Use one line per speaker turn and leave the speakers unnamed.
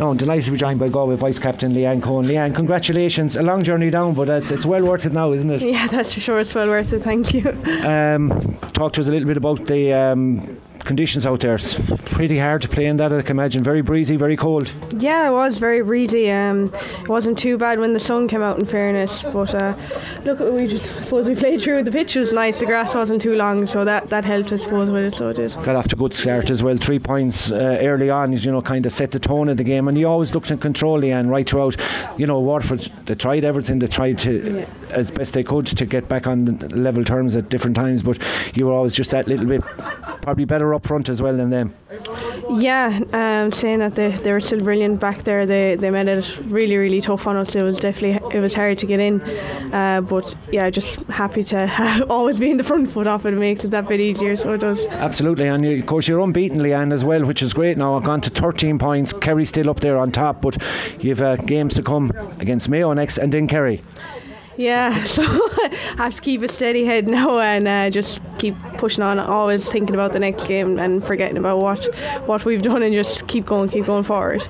No, I'm delighted to be joined by Galway Vice Captain Leanne Coen. Leanne, congratulations. A long journey down, but it's, it's well worth it now, isn't it?
Yeah, that's for sure. It's well worth it. Thank you.
Um, talk to us a little bit about the um, conditions out there. It's pretty hard to play in that, I can imagine. Very breezy, very cold.
Yeah, it was very breezy. Um, it wasn't too bad when the sun came out, in fairness. But uh, look, we just I suppose we played through. The pitch was nice. The grass wasn't too long, so that, that helped, I suppose, with it. So it did.
Got off to a good start as well. Three points uh, early on, you know, kind of set the tone of the game. And you always looked in control, Leanne, right throughout. You know, Waterford, they tried everything. They tried to,
Yeah.
as best they could, to get back on level terms at different times. But you were always just that little bit, probably better up front as well than them.
Yeah, um, saying that they, they were still brilliant back there. They they made it really really tough on us. It was definitely it was hard to get in, uh, but yeah, just happy to always be in the front foot off it. It makes it that bit easier. So it does.
Absolutely, and you, of course you're unbeaten, Leanne, as well, which is great. Now I've gone to 13 points. Kerry still up there on top, but you've uh, games to come against Mayo next, and then Kerry.
Yeah, so I have to keep a steady head now and uh, just keep pushing on. Always thinking about the next game and forgetting about what what we've done and just keep going, keep going forward.